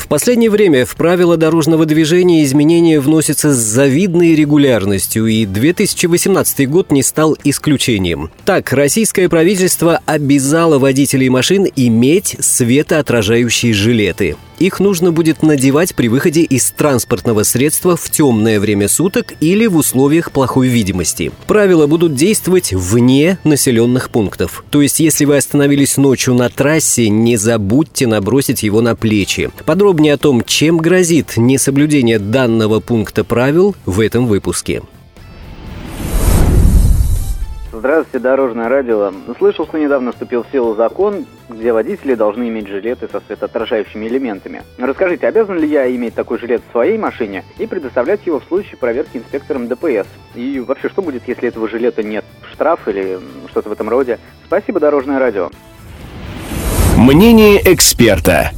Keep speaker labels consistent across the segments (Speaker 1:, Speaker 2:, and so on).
Speaker 1: В последнее время в правила дорожного движения изменения вносятся с завидной регулярностью, и 2018 год не стал исключением. Так, российское правительство обязало водителей машин иметь светоотражающие жилеты. Их нужно будет надевать при выходе из транспортного средства в темное время суток или в условиях плохой видимости. Правила будут действовать вне населенных пунктов. То есть, если вы остановились ночью на трассе, не забудьте набросить его на плечи. Подробнее о том, чем грозит несоблюдение данного пункта правил в этом выпуске.
Speaker 2: Здравствуйте, Дорожное радио. Слышал, что недавно вступил в силу закон, где водители должны иметь жилеты со светоотражающими элементами. Расскажите, обязан ли я иметь такой жилет в своей машине и предоставлять его в случае проверки инспектором ДПС? И вообще, что будет, если этого жилета нет? Штраф или что-то в этом роде? Спасибо, Дорожное радио.
Speaker 3: Мнение эксперта.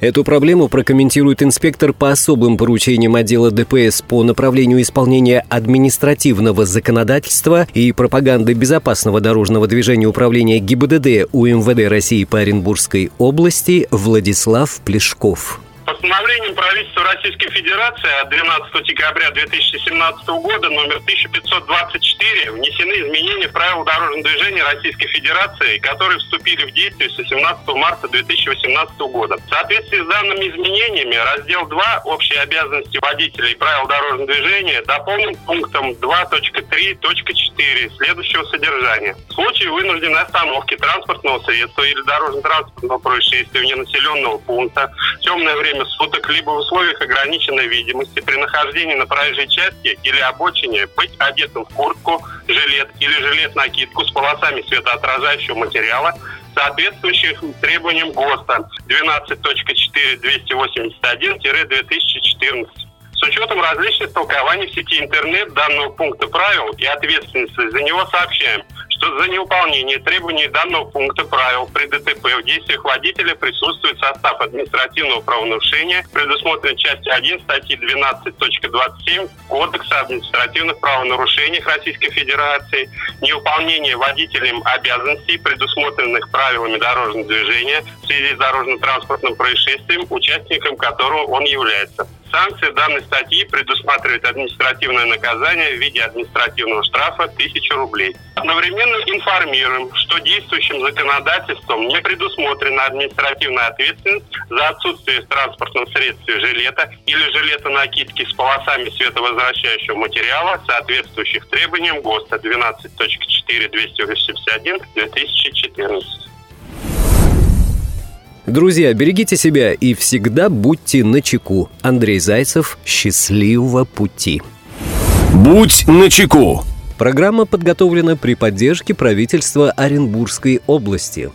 Speaker 1: Эту проблему прокомментирует инспектор по особым поручениям отдела ДПС по направлению исполнения административного законодательства и пропаганды безопасного дорожного движения управления ГИБДД УМВД России по Оренбургской области Владислав Плешков.
Speaker 4: Постановлением правительства Российской Федерации от 12 декабря 2017 года номер 1524 внесены изменения в правила дорожного движения Российской Федерации, которые вступили в действие с 18 марта 2018 года. В соответствии с данными изменениями раздел 2 «Общие обязанности водителей правил дорожного движения» дополнен пунктом 2.3.4 следующего содержания. В случае вынужденной остановки транспортного средства или дорожно-транспортного происшествия вне населенного пункта темное время суток, либо в условиях ограниченной видимости при нахождении на проезжей части или обочине быть одетым в куртку, жилет или жилет-накидку с полосами светоотражающего материала, соответствующих требованиям ГОСТа 12.4.281-2014. С учетом различных толкований в сети интернет данного пункта правил и ответственности за него сообщаем, что за неуполнение требований данного пункта правил при ДТП в действиях водителя присутствует состав административного правонарушения, предусмотрен частью 1 статьи 12.27 Кодекса административных правонарушений Российской Федерации, неуполнение водителем обязанностей, предусмотренных правилами дорожного движения в связи с дорожно-транспортным происшествием, участником которого он является. Санкции данной статьи предусматривают административное наказание в виде административного штрафа 1000 рублей. Одновременно информируем, что действующим законодательством не предусмотрена административная ответственность за отсутствие в транспортном средстве жилета или жилета накидки с полосами световозвращающего материала, соответствующих требованиям ГОСТа 12.4.281-2014.
Speaker 1: Друзья, берегите себя и всегда будьте начеку. Андрей Зайцев, счастливого пути.
Speaker 3: Будь начеку.
Speaker 1: Программа подготовлена при поддержке правительства Оренбургской области.